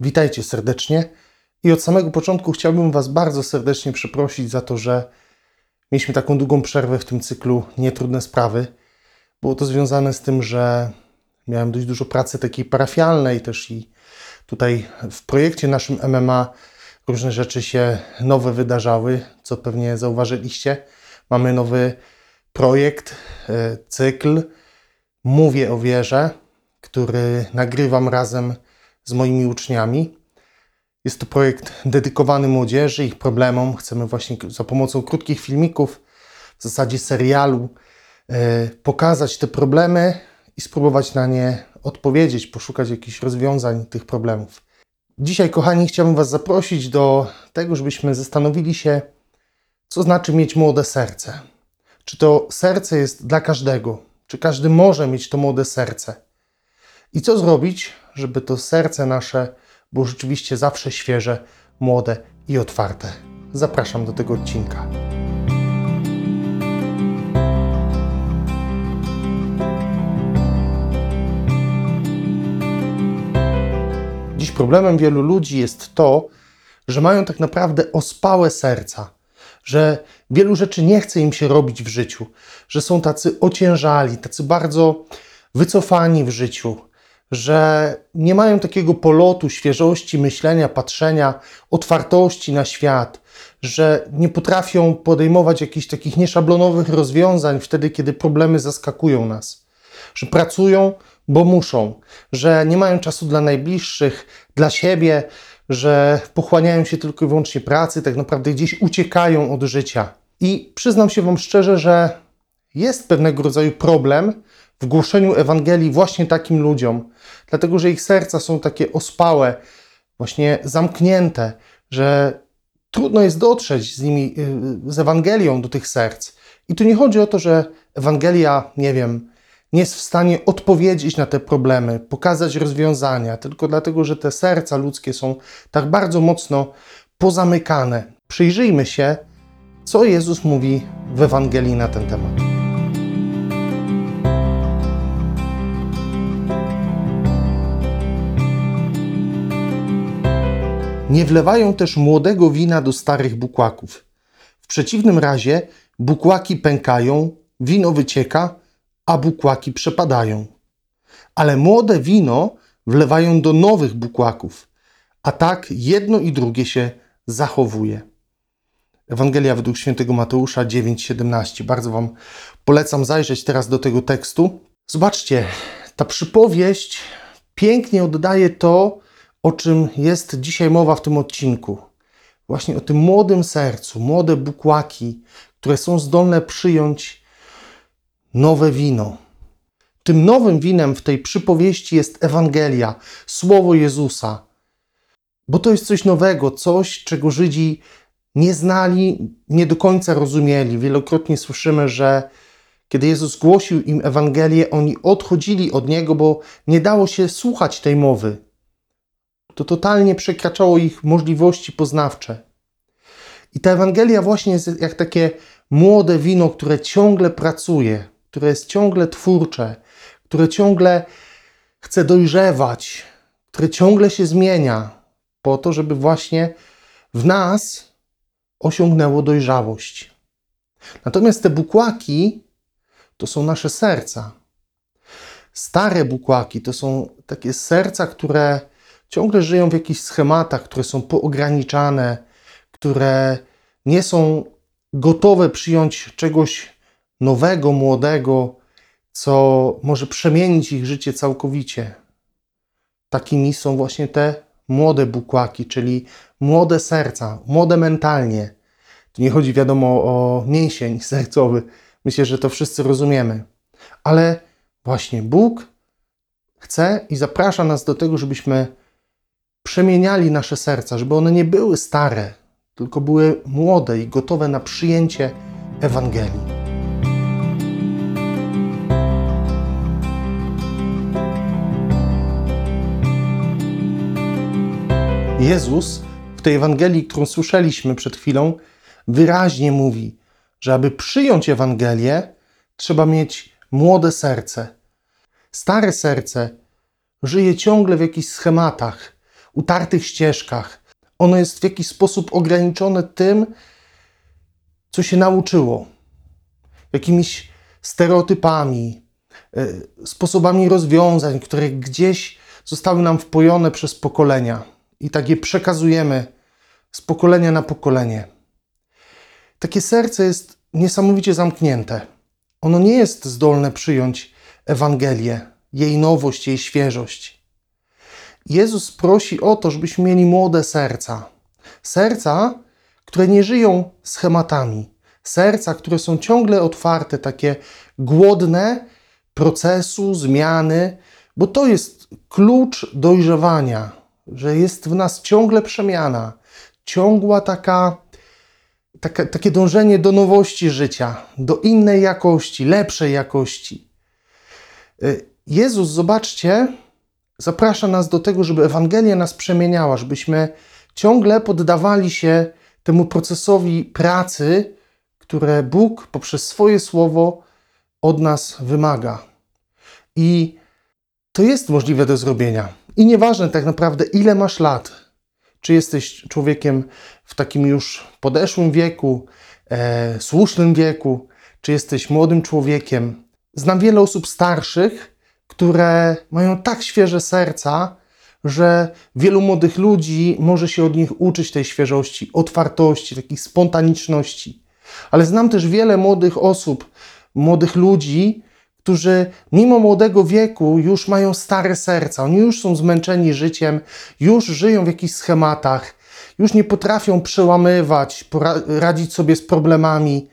Witajcie serdecznie i od samego początku chciałbym Was bardzo serdecznie przeprosić za to, że mieliśmy taką długą przerwę w tym cyklu Nietrudne Sprawy. Było to związane z tym, że miałem dość dużo pracy takiej parafialnej też i tutaj w projekcie naszym MMA różne rzeczy się nowe wydarzały, co pewnie zauważyliście. Mamy nowy projekt, e, cykl Mówię o wierze, który nagrywam razem z moimi uczniami. Jest to projekt dedykowany młodzieży, ich problemom. Chcemy właśnie za pomocą krótkich filmików, w zasadzie serialu, e, pokazać te problemy i spróbować na nie odpowiedzieć, poszukać jakichś rozwiązań tych problemów. Dzisiaj, kochani, chciałbym Was zaprosić do tego, żebyśmy zastanowili się, co znaczy mieć młode serce. Czy to serce jest dla każdego? Czy każdy może mieć to młode serce? I co zrobić, żeby to serce nasze było rzeczywiście zawsze świeże, młode i otwarte? Zapraszam do tego odcinka. Dziś problemem wielu ludzi jest to, że mają tak naprawdę ospałe serca, że wielu rzeczy nie chce im się robić w życiu, że są tacy ociężali, tacy bardzo wycofani w życiu, że nie mają takiego polotu, świeżości myślenia, patrzenia, otwartości na świat, że nie potrafią podejmować jakichś takich nieszablonowych rozwiązań wtedy, kiedy problemy zaskakują nas, że pracują, bo muszą, że nie mają czasu dla najbliższych, dla siebie, że pochłaniają się tylko i wyłącznie pracy, tak naprawdę gdzieś uciekają od życia. I przyznam się Wam szczerze, że jest pewnego rodzaju problem w głoszeniu Ewangelii właśnie takim ludziom, dlatego że ich serca są takie ospałe, właśnie zamknięte, że trudno jest dotrzeć z nimi, y, z Ewangelią do tych serc. I tu nie chodzi o to, że Ewangelia, nie wiem, nie jest w stanie odpowiedzieć na te problemy, pokazać rozwiązania, tylko dlatego, że te serca ludzkie są tak bardzo mocno pozamykane. Przyjrzyjmy się, co Jezus mówi w Ewangelii na ten temat. Nie wlewają też młodego wina do starych bukłaków. W przeciwnym razie bukłaki pękają, wino wycieka, a bukłaki przepadają. Ale młode wino wlewają do nowych bukłaków, a tak jedno i drugie się zachowuje. Ewangelia według świętego Mateusza 9:17. Bardzo Wam polecam zajrzeć teraz do tego tekstu. Zobaczcie, ta przypowieść pięknie oddaje to, o czym jest dzisiaj mowa w tym odcinku. Właśnie o tym młodym sercu, młode bukłaki, które są zdolne przyjąć nowe wino. Tym nowym winem w tej przypowieści jest Ewangelia, słowo Jezusa. Bo to jest coś nowego, coś, czego Żydzi nie znali, nie do końca rozumieli. Wielokrotnie słyszymy, że kiedy Jezus głosił im Ewangelię, oni odchodzili od Niego, bo nie dało się słuchać tej mowy. To totalnie przekraczało ich możliwości poznawcze. I ta Ewangelia właśnie jest jak takie młode wino, które ciągle pracuje, które jest ciągle twórcze, które ciągle chce dojrzewać, które ciągle się zmienia, po to, żeby właśnie w nas osiągnęło dojrzałość. Natomiast te bukłaki to są nasze serca. Stare bukłaki to są takie serca, które ciągle żyją w jakichś schematach, które są poograniczane, które nie są gotowe przyjąć czegoś nowego, młodego, co może przemienić ich życie całkowicie. Takimi są właśnie te młode bukłaki, czyli młode serca, młode mentalnie. Tu nie chodzi, wiadomo, o mięsień sercowy. Myślę, że to wszyscy rozumiemy. Ale właśnie Bóg chce i zaprasza nas do tego, żebyśmy przemieniali nasze serca, żeby one nie były stare, tylko były młode i gotowe na przyjęcie Ewangelii. Jezus w tej Ewangelii, którą słyszeliśmy przed chwilą, wyraźnie mówi, że aby przyjąć Ewangelię, trzeba mieć młode serce. Stare serce żyje ciągle w jakichś schematach, utartych ścieżkach. Ono jest w jakiś sposób ograniczone tym, co się nauczyło, jakimiś stereotypami, e, sposobami rozwiązań, które gdzieś zostały nam wpojone przez pokolenia i tak je przekazujemy z pokolenia na pokolenie. Takie serce jest niesamowicie zamknięte. Ono nie jest zdolne przyjąć Ewangelię, jej nowość, jej świeżość. Jezus prosi o to, żebyśmy mieli młode serca. Serca, które nie żyją schematami. Serca, które są ciągle otwarte, takie głodne procesu, zmiany, bo to jest klucz dojrzewania, że jest w nas ciągle przemiana, ciągła taka, taka, takie dążenie do nowości życia, do innej jakości, lepszej jakości. Y, Jezus, zobaczcie, zaprasza nas do tego, żeby Ewangelia nas przemieniała, żebyśmy ciągle poddawali się temu procesowi pracy, które Bóg poprzez swoje słowo od nas wymaga. I to jest możliwe do zrobienia. I nieważne tak naprawdę, ile masz lat, czy jesteś człowiekiem w takim już podeszłym wieku, e, słusznym wieku, czy jesteś młodym człowiekiem. Znam wiele osób starszych, które mają tak świeże serca, że wielu młodych ludzi może się od nich uczyć tej świeżości, otwartości, takiej spontaniczności. Ale znam też wiele młodych osób, młodych ludzi, którzy mimo młodego wieku już mają stare serca, oni już są zmęczeni życiem, już żyją w jakichś schematach, już nie potrafią przełamywać, radzić sobie z problemami.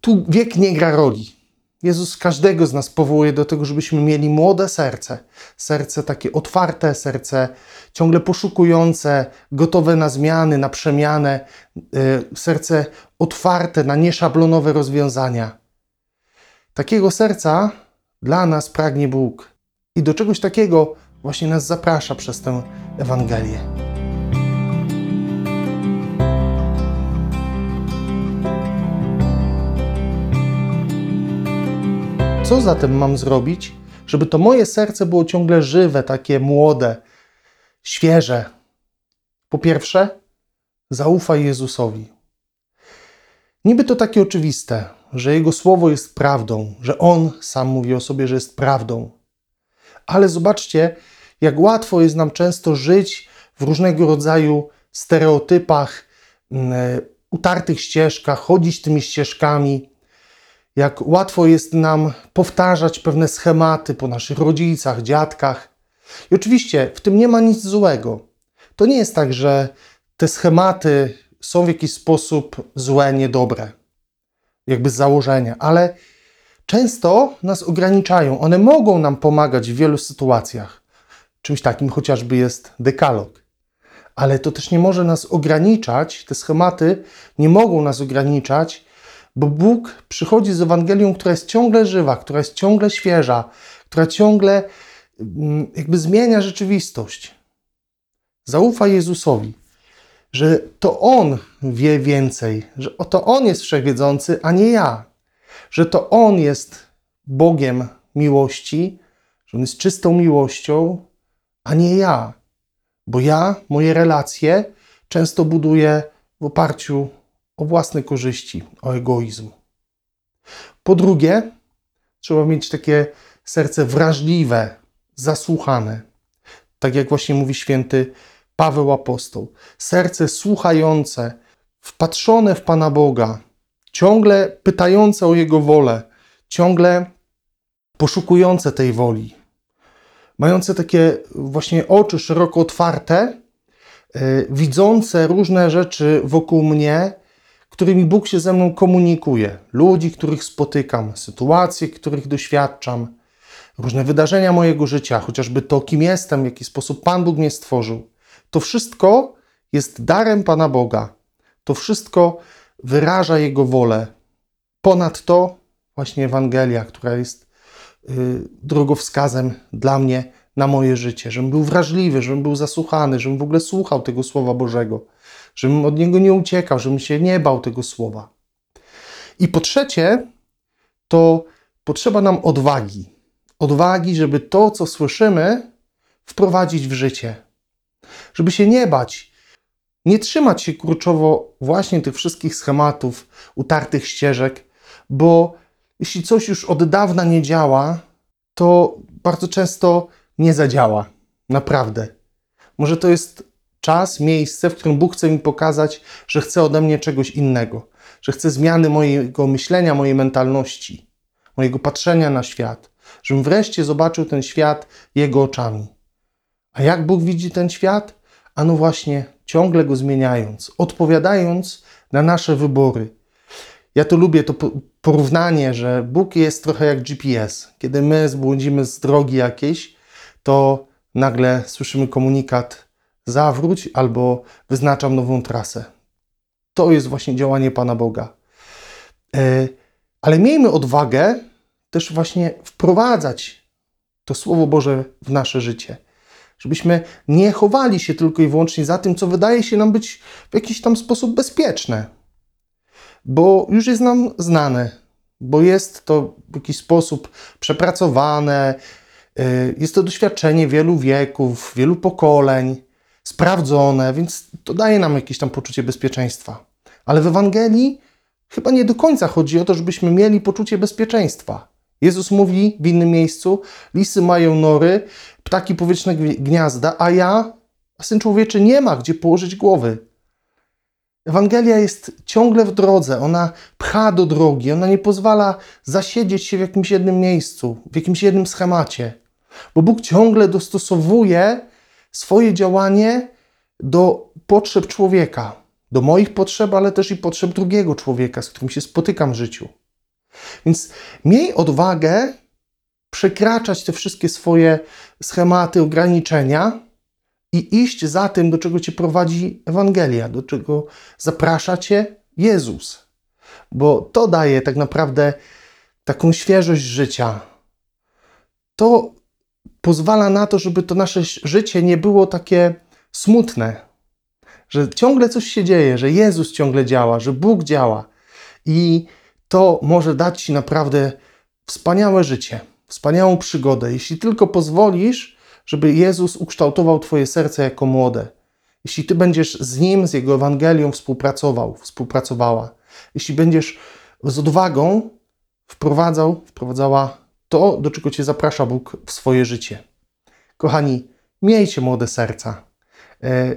Tu wiek nie gra roli. Jezus każdego z nas powołuje do tego, żebyśmy mieli młode serce. Serce takie otwarte, serce ciągle poszukujące, gotowe na zmiany, na przemianę, y, serce otwarte na nieszablonowe rozwiązania. Takiego serca dla nas pragnie Bóg. I do czegoś takiego właśnie nas zaprasza przez tę Ewangelię. Co zatem mam zrobić, żeby to moje serce było ciągle żywe, takie młode, świeże? Po pierwsze, zaufaj Jezusowi. Niby to takie oczywiste, że Jego słowo jest prawdą, że On sam mówi o sobie, że jest prawdą. Ale zobaczcie, jak łatwo jest nam często żyć w różnego rodzaju stereotypach, mm, e, utartych ścieżkach, chodzić tymi ścieżkami, jak łatwo jest nam powtarzać pewne schematy po naszych rodzicach, dziadkach. I oczywiście w tym nie ma nic złego. To nie jest tak, że te schematy są w jakiś sposób złe, niedobre, jakby z założenia, ale często nas ograniczają. One mogą nam pomagać w wielu sytuacjach. Czymś takim chociażby jest dekalog. Ale to też nie może nas ograniczać, te schematy nie mogą nas ograniczać bo Bóg przychodzi z Ewangelią, która jest ciągle żywa, która jest ciągle świeża, która ciągle mm, jakby zmienia rzeczywistość. Zaufaj Jezusowi, że to On wie więcej, że to On jest wszechwiedzący, a nie ja, że to On jest Bogiem miłości, że On jest czystą miłością, a nie ja, bo ja moje relacje często buduję w oparciu o własne korzyści, o egoizm. Po drugie, trzeba mieć takie serce wrażliwe, zasłuchane. Tak jak właśnie mówi święty Paweł Apostoł. Serce słuchające, wpatrzone w Pana Boga, ciągle pytające o Jego wolę, ciągle poszukujące tej woli, mające takie właśnie oczy szeroko otwarte, yy, widzące różne rzeczy wokół mnie którymi Bóg się ze mną komunikuje, ludzi, których spotykam, sytuacje, których doświadczam, różne wydarzenia mojego życia, chociażby to, kim jestem, w jaki sposób Pan Bóg mnie stworzył. To wszystko jest darem Pana Boga. To wszystko wyraża Jego wolę. Ponadto właśnie Ewangelia, która jest yy, drogowskazem dla mnie na moje życie, żebym był wrażliwy, żebym był zasłuchany, żebym w ogóle słuchał tego Słowa Bożego żebym od niego nie uciekał, żebym się nie bał tego słowa. I po trzecie, to potrzeba nam odwagi. Odwagi, żeby to, co słyszymy, wprowadzić w życie. Żeby się nie bać, nie trzymać się kurczowo właśnie tych wszystkich schematów, utartych ścieżek, bo jeśli coś już od dawna nie działa, to bardzo często nie zadziała. Naprawdę. Może to jest czas, miejsce, w którym Bóg chce mi pokazać, że chce ode mnie czegoś innego, że chce zmiany mojego myślenia, mojej mentalności, mojego patrzenia na świat, żebym wreszcie zobaczył ten świat Jego oczami. A jak Bóg widzi ten świat? Ano właśnie, ciągle go zmieniając, odpowiadając na nasze wybory. Ja to lubię, to porównanie, że Bóg jest trochę jak GPS. Kiedy my zbłądzimy z drogi jakiejś, to nagle słyszymy komunikat zawróć albo wyznaczam nową trasę. To jest właśnie działanie Pana Boga. E, ale miejmy odwagę też właśnie wprowadzać to Słowo Boże w nasze życie. Żebyśmy nie chowali się tylko i wyłącznie za tym, co wydaje się nam być w jakiś tam sposób bezpieczne. Bo już jest nam znane, bo jest to w jakiś sposób przepracowane, e, jest to doświadczenie wielu wieków, wielu pokoleń sprawdzone, więc to daje nam jakieś tam poczucie bezpieczeństwa. Ale w Ewangelii chyba nie do końca chodzi o to, żebyśmy mieli poczucie bezpieczeństwa. Jezus mówi w innym miejscu: Lisy mają nory, ptaki powietrzne gniazda, a ja, a syn człowieczy, nie ma gdzie położyć głowy. Ewangelia jest ciągle w drodze, ona pcha do drogi, ona nie pozwala zasiedzieć się w jakimś jednym miejscu, w jakimś jednym schemacie, bo Bóg ciągle dostosowuje swoje działanie do potrzeb człowieka, do moich potrzeb, ale też i potrzeb drugiego człowieka, z którym się spotykam w życiu. Więc miej odwagę przekraczać te wszystkie swoje schematy, ograniczenia i iść za tym, do czego cię prowadzi Ewangelia, do czego zaprasza cię Jezus. Bo to daje tak naprawdę taką świeżość życia. To pozwala na to, żeby to nasze życie nie było takie smutne, że ciągle coś się dzieje, że Jezus ciągle działa, że Bóg działa. I to może dać Ci naprawdę wspaniałe życie, wspaniałą przygodę, jeśli tylko pozwolisz, żeby Jezus ukształtował Twoje serce jako młode. Jeśli Ty będziesz z Nim, z Jego Ewangelią współpracował, współpracowała, jeśli będziesz z odwagą wprowadzał, wprowadzała to, do czego Cię zaprasza Bóg w swoje życie. Kochani, miejcie młode serca, e,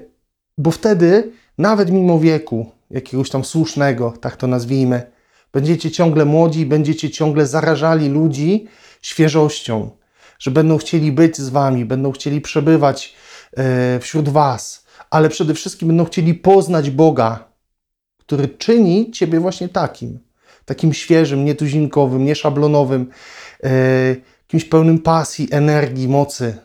bo wtedy, nawet mimo wieku, jakiegoś tam słusznego, tak to nazwijmy, będziecie ciągle młodzi, będziecie ciągle zarażali ludzi świeżością, że będą chcieli być z Wami, będą chcieli przebywać e, wśród Was, ale przede wszystkim będą chcieli poznać Boga, który czyni Ciebie właśnie takim, takim świeżym, nietuzinkowym, nieszablonowym, kimś pełnym pasji, energii, mocy.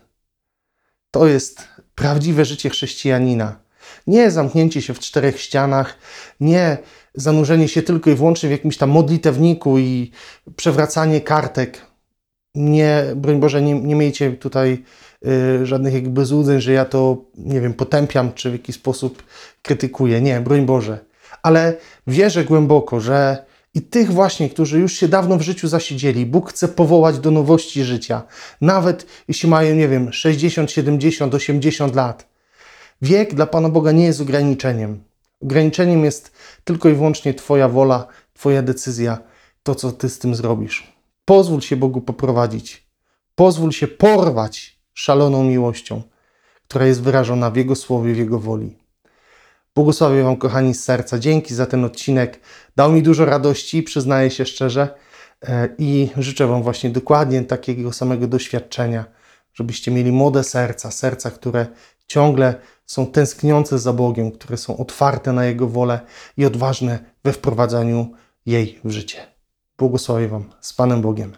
To jest prawdziwe życie chrześcijanina. Nie zamknięcie się w czterech ścianach, nie zanurzenie się tylko i wyłącznie w jakimś tam modlitewniku i przewracanie kartek. Nie, broń Boże, nie, nie miejcie tutaj y, żadnych jakby złudzeń, że ja to, nie wiem, potępiam, czy w jakiś sposób krytykuję. Nie, broń Boże. Ale wierzę głęboko, że i tych właśnie, którzy już się dawno w życiu zasiedzieli, Bóg chce powołać do nowości życia, nawet jeśli mają, nie wiem, 60, 70, 80 lat. Wiek dla Pana Boga nie jest ograniczeniem. Ograniczeniem jest tylko i wyłącznie Twoja wola, Twoja decyzja, to co Ty z tym zrobisz. Pozwól się Bogu poprowadzić. Pozwól się porwać szaloną miłością, która jest wyrażona w Jego słowie, w Jego woli. Błogosławię Wam, kochani, z serca. Dzięki za ten odcinek. Dał mi dużo radości, przyznaję się szczerze. E, I życzę Wam właśnie dokładnie takiego samego doświadczenia, żebyście mieli młode serca, serca, które ciągle są tęskniące za Bogiem, które są otwarte na Jego wolę i odważne we wprowadzaniu jej w życie. Błogosławię Wam z Panem Bogiem.